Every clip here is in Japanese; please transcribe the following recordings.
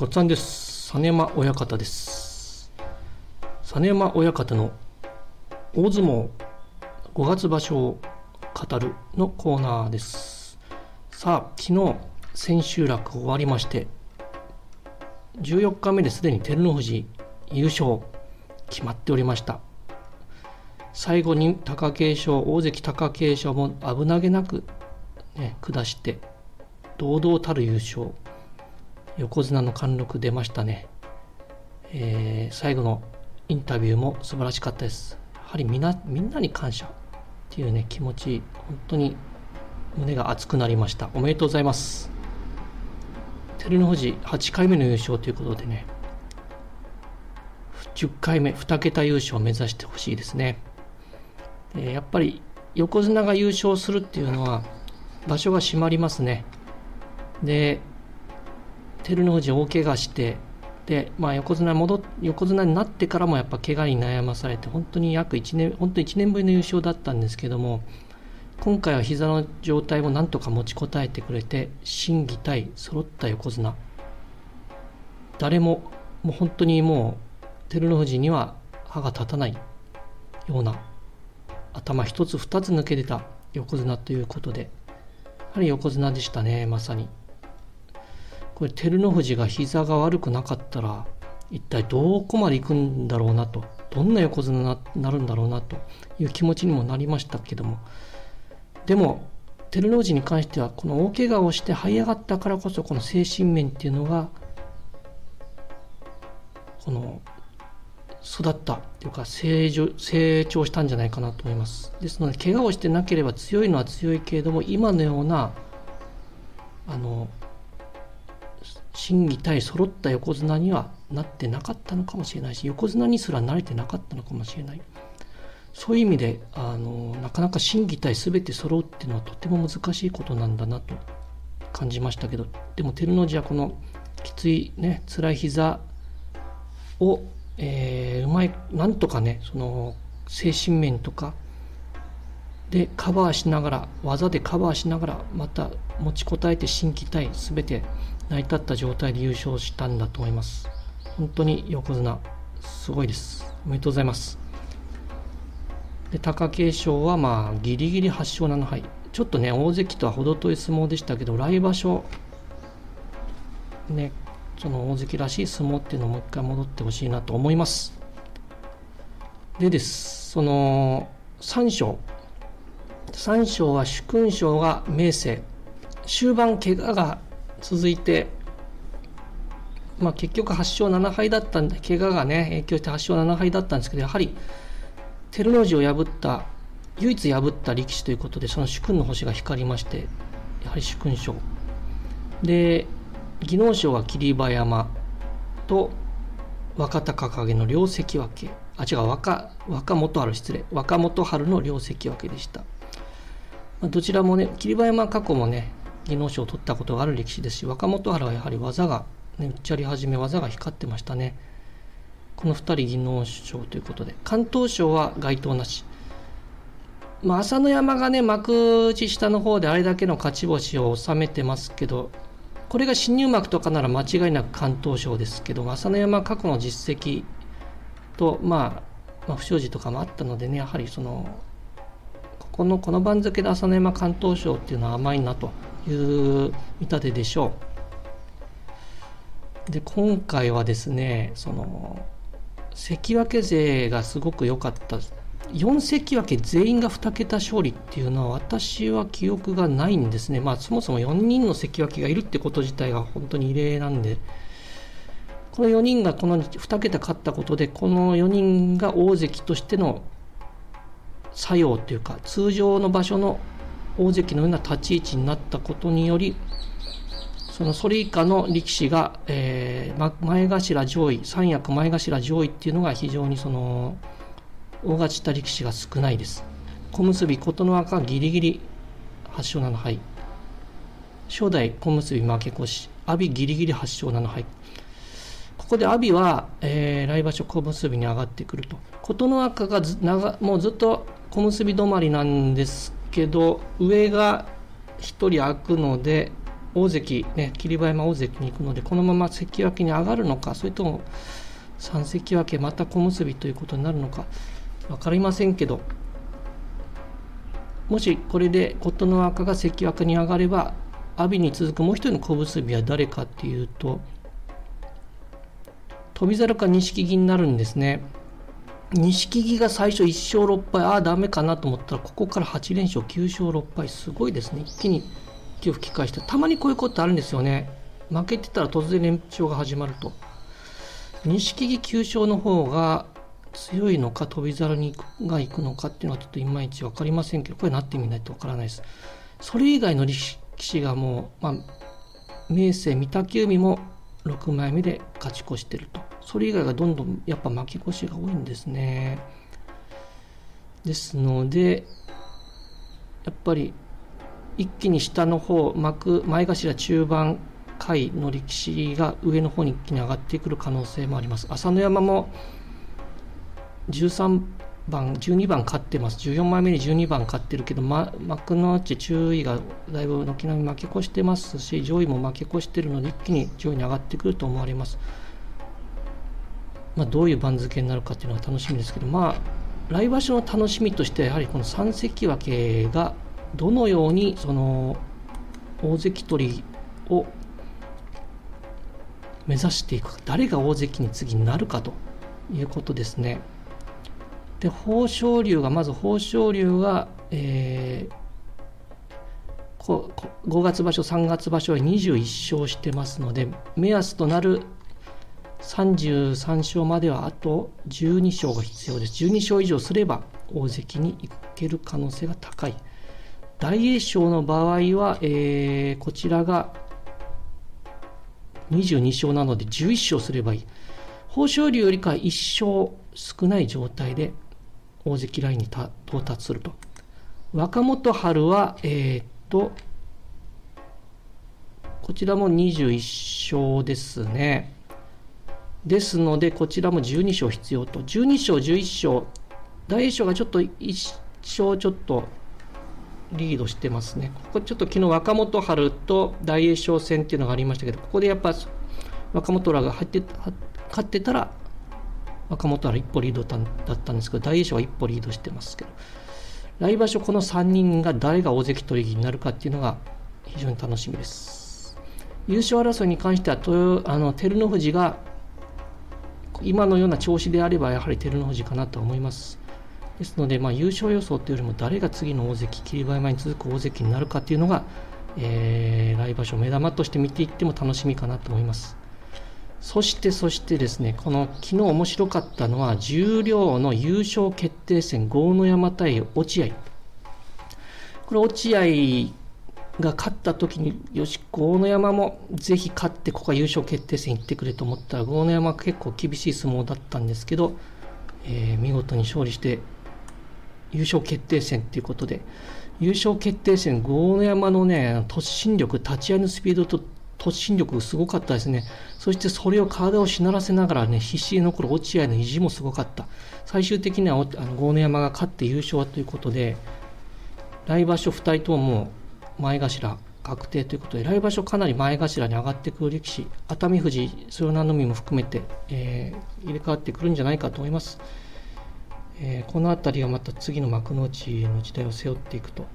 ごっつぁんです実山親方です。実山親方の大相撲5月場所を語るのコーナーです。さあ昨日千秋楽終わりまして14日目ですでに照ノ富士優勝決まっておりました。最後に貴景勝大関貴景勝も危なげなく、ね、下して堂々たる優勝。横綱の貫禄出ましたね、えー、最後のインタビューも素晴らしかったです。やはりみんなみんなに感謝っていうね気持ち本当に胸が熱くなりました。おめでとうございます。照ノ富士8回目の優勝ということでね10回目2桁優勝を目指してほしいですね。でやっぱり横綱が優勝するっていうのは場所が締まりますね。で照ノ富士大怪我してで、まあ、横綱戻横綱になってからもやっぱ怪我に悩まされて本当に約1年本当1年ぶりの優勝だったんですけども今回は膝の状態もなんとか持ちこたえてくれて心技体揃った横綱誰ももう本当にもう照ノ富士には歯が立たないような頭一つ二つ抜け出た横綱ということでやはり横綱でしたねまさに。これ照ノ富士が膝が悪くなかったら一体どこまで行くんだろうなとどんな横綱になるんだろうなという気持ちにもなりましたけども。でも照ノ富士に関してはこの大怪我をして這い上がったからこそこの精神面っていうのがこの育ったというか成長成長したんじゃないかなと思います。ですので怪我をしてなければ強いのは強いけれども今のようなあの心技体揃った横綱にはなってなかったのかもしれないし横綱にすら慣れてなかったのかもしれない。そういう意味であのなかなか心技体全て揃うっていうのはとても難しいことなんだなと感じましたけどでも照ノ富士はこのきついね辛い膝を、えー、うまいなんとかねその精神面とかでカバーしながら技でカバーしながらまた持ちこたえて心技体全て成り立った状態で優勝したんだと思います。本当に横綱すごいです。おめでとうございます。で貴景勝はまあギリギリ8勝7敗ちょっとね大関とは程遠い相撲でしたけど来場所ねその大関らしい相撲っていうのをもう一回戻ってほしいなと思います。でです。その3勝3章は主勲章が明生。終盤怪我が続いて、まあ、結局8勝7敗だったんで怪我がね影響して8勝7敗だったんですけどやはり照ノ富士を破った唯一破った力士ということでその主勲の星が光りましてやはり主勲章で技能賞は霧馬山と若隆景の両関脇。あ違う若若元春失礼。若元春の両関脇でした。まあ、どちらもね、霧馬山過去もね、技能賞を取ったことがある力士ですし、若元春はやはり技が、ね、うっちゃり始め技が光ってましたね。この2人技能賞ということで、関東賞は該当なし。まあ、朝乃山がね、幕内下の方であれだけの勝ち星を収めてますけど、これが新入幕とかなら間違いなく関東賞ですけど、朝乃山過去の実績と、まあ、まあ、不祥事とかもあったのでね、やはりその、このこの番付で朝乃山関東賞っていうのは甘いなという見立てでしょう。で今回はですねその関脇勢がすごく良かった4関脇全員が2桁勝利っていうのは私は記憶がないんですね。まあそもそも4人の関脇がいるってこと自体が本当に異例なんで、この4人がこの2桁勝ったことで、この4人が大関としての作用というか通常の場所の大関のような立ち位置になったことによりそのそれ以下の力士が、えー、前頭上位三役前頭上位っていうのが非常にその大勝ちした力士が少ないです。小結琴ノ若ギリギリ8勝7敗。初代小結負け越し。阿炎ギリギリ8勝7敗。ここで阿炎は、えー、来場所小結に上がってくると。琴ノ若がず長もうずっと小結止まりなんですけど上が1人空くので大関、ね、霧馬山大関に行くのでこのまま関脇に上がるのかそれとも3関脇また小結ということになるのか分かりませんけどもしこれで琴ノ若が関脇に上がれば阿炎に続くもう一人の小結は誰かっていうと翔猿か錦木になるんですね。錦木が最初1勝6敗、ああ、ダメかなと思ったら、ここから8連勝、9勝6敗、すごいですね。一気に息を吹き返して、たまにこういうことあるんですよね。負けてたら突然連勝が始まると。錦木9勝の方が強いのか、翔猿にが行くのかっていうのはちょっといまいち分かりませんけど、これなってみないと分からないです。それ以外の力士がもう、まあ、明生、御嶽海も6枚目で勝ち越してると。それ以外がどんどんやっぱ巻き越しが多いんですね。ですので、やっぱり一気に下の方、幕、前頭中盤回の力士が上の方に一気に上がってくる可能性もあります。朝乃山も13番、12番勝ってます。14枚目に12番勝ってるけど、ま、幕の内注意がだいぶ軒並み巻き越してますし、上位も巻き越してるので、一気に上位に上がってくると思われます。まあ、どういう番付になるかっていうのが楽しみですけど、まあ、来場所の楽しみとしてはやはりこの3関脇がどのようにその大関取りを目指していくか誰が大関に次になるかということですね。で豊昇龍がまず豊昇龍が、えー、5月場所3月場所は21勝してますので目安となる33勝まではあと12勝が必要です。12勝以上すれば大関に行ける可能性が高い。大栄翔の場合は、えー、こちらが22勝なので11勝すればいい。豊昇龍よりか1勝少ない状態で大関ラインに到達すると。若元春は、えー、っと、こちらも21勝ですね。ですので、こちらも12勝必要と。12勝、11勝。大栄翔がちょっと1勝ちょっとリードしてますね。ここちょっと昨日若元春と大栄翔戦っていうのがありましたけど、ここでやっぱ若元春が入って勝ってたら若元春一歩リードだったんですけど、大栄翔は一歩リードしてますけど、来場所この3人が誰が大関取りになるかっていうのが非常に楽しみです。優勝争いに関してはあの照ノ富士が今のような調子であればやはり照ノ富士かなと思います。ですので、まあ、優勝予想というよりも誰が次の大関、霧馬山に続く大関になるかというのが、えー、来場所目玉として見ていっても楽しみかなと思います。そしてそしてですね、この昨日面白かったのは十両の優勝決定戦豪ノ山対落合。これ落合が勝った時によし豪ノ山もぜひ勝ってここは優勝決定戦行ってくれと思ったら豪ノ山は結構厳しい相撲だったんですけど、えー、見事に勝利して優勝決定戦ということで優勝決定戦豪ノ山のね突進力立ち合いのスピードと突進力すごかったですね。そしてそれを体をしならせながらね必死に残る落合の意地もすごかった。最終的にはあの豪ノ山が勝って優勝ということで来場所2人とも前頭確定ということで来場所かなり前頭に上がってくる力士熱海富士湘南の海も含めて、えー、入れ替わってくるんじゃないかと思います、えー、この辺りがまた次の幕内の時代を背負っていくと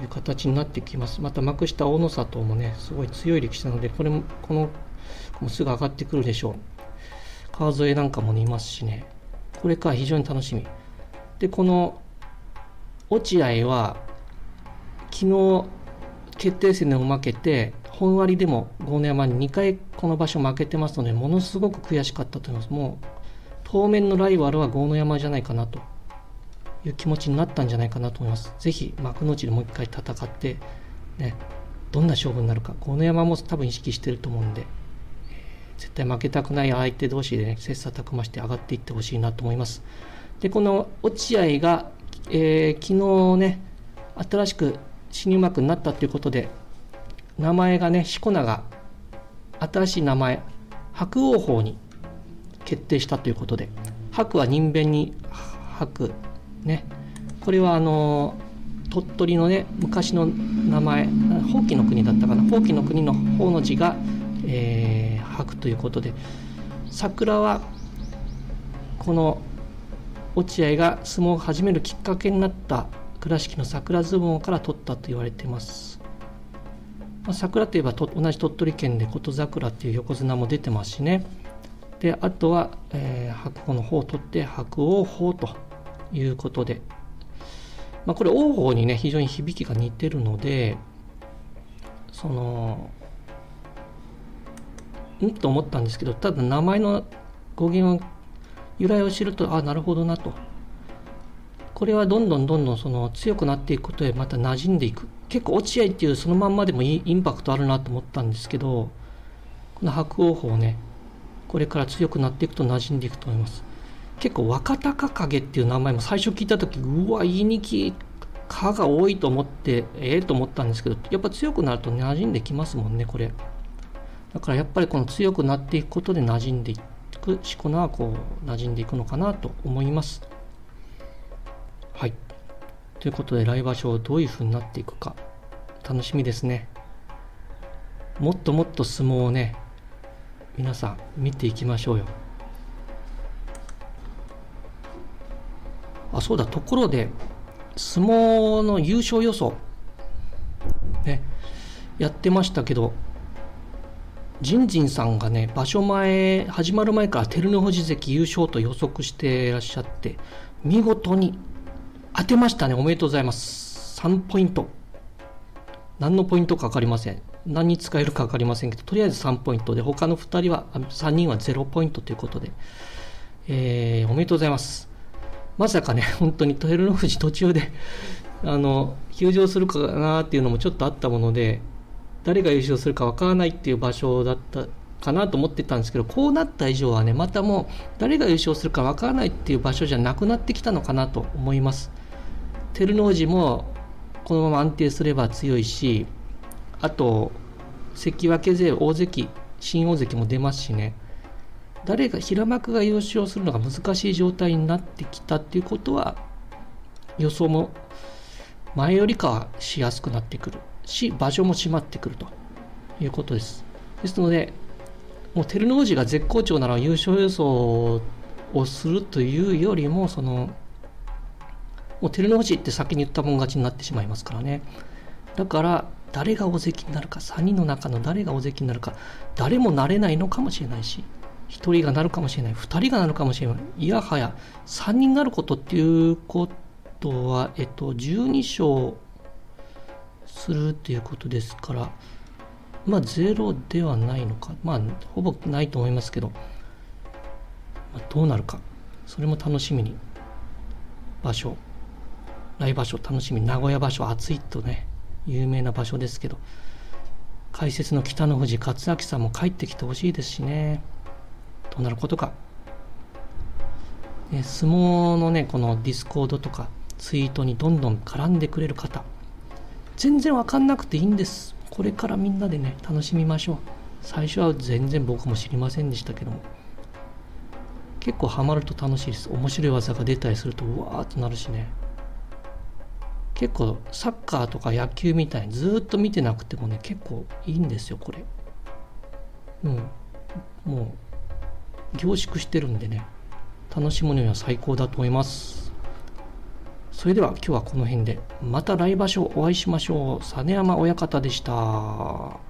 いう形になってきます。また幕下大野里もねすごい強い力士なのでこれもこのもうすぐ上がってくるでしょう。川添なんかも、ね、いますしね。これから非常に楽しみ。でこの落合は昨日決定戦でも負けて、本割でも豪ノ山に2回この場所負けてますので、ものすごく悔しかったと思います。もう、当面のライバルは豪ノ山じゃないかなと。いう気持ちになったんじゃないかなと思います。ぜひ幕の内でもう一回戦って、ね、どんな勝負になるか、豪ノ山も多分意識してると思うんで、絶対負けたくない相手同士でね、切磋琢磨して上がっていってほしいなと思います。で、この落合が、えー、昨日ね、新しく新入幕になったということで名前がねしこ名が新しい名前白王鵬に決定したということで白は人弁に白ね。これはあの鳥取のね昔の名前ほうきの国だったかな。ほうきの国の方の字が、えー、白ということで桜はこの落合が相撲を始めるきっかけになった倉敷の桜相撲から取ったと言われています、まあ、桜といえばと同じ鳥取県で琴桜っていう横綱も出てますしね。であとは、えー、白鵬の方を取って白王鵬と。いうことで、まあ、これ王鵬にね非常に響きが似てるのでそのうんと思ったんですけどただ名前の語源を由来を知るとあなるほどなと。これはどんどんどんどんその強くなっていくことでまた馴染んでいく。結構落合っていうそのまんまでもいいインパクトあるなと思ったんですけどこの白王鵬ねこれから強くなっていくと馴染んでいくと思います。結構若隆景っていう名前も最初聞いた時うわ言いにき「か」が多いと思ってええー、と思ったんですけどやっぱ強くなると馴染んできますもんねこれ。だからやっぱりこの強くなっていくことで馴染んでいくしこ名はこう馴染んでいくのかなと思います。はい。ということで来場所どういう風になっていくか。楽しみですね。もっともっと相撲をね皆さん見ていきましょうよ。あそうだところで相撲の優勝予想ねやってましたけどジンジンさんがね場所前始まる前から照ノ富士関優勝と予測していらっしゃって見事に当てましたね。おめでとうございます。3ポイント。何のポイントか分かりません。何に使えるか分かりませんけどとりあえず3ポイントで他の2人は3人は0ポイントということで、えー、おめでとうございます。まさかね、本当に照ノ富士途中であの、休場するかなっていうのもちょっとあったもので、誰が優勝するかわからないっていう場所だったかなと思ってたんですけど、こうなった以上はね、またもう誰が優勝するかわからないっていう場所じゃなくなってきたのかなと思います。照ノ富士もこのまま安定すれば強いし、あと、関脇勢、大関、新大関も出ますしね、誰が平幕が優勝するのが難しい状態になってきたっていうことは予想も前よりかはしやすくなってくるし場所も閉まってくるということです。ですのでもう照ノ富士が絶好調なら優勝予想をするというよりもそのもう照ノ富士って先に言ったもん勝ちになってしまいますからね。だから誰が大関になるか3人の中の誰が大関になるか誰もなれないのかもしれないし1人がなるかもしれない。2人がなるかもしれない。いやはや3人になることっていうことは、えっと、12勝するっていうことですからまあゼロではないのか。まあほぼないと思いますけど、まあ、どうなるか。それも楽しみに。場所。来場所楽しみ。名古屋場所暑いとね有名な場所ですけど。解説の北の富士勝明さんも帰ってきてほしいですしね。どうなることか、相撲のねこのディスコードとかツイートにどんどん絡んでくれる方全然わかんなくていいんです。これからみんなでね楽しみましょう。最初は全然僕も知りませんでしたけども。結構ハマると楽しいです。面白い技が出たりするとわーっとなるしね。結構サッカーとか野球みたいにずっと見てなくてもね結構いいんですよこれ。うん。もう凝縮してるんでね楽しむには最高だと思います。それでは今日はこの辺でまた来場所お会いしましょう。実山親方でした。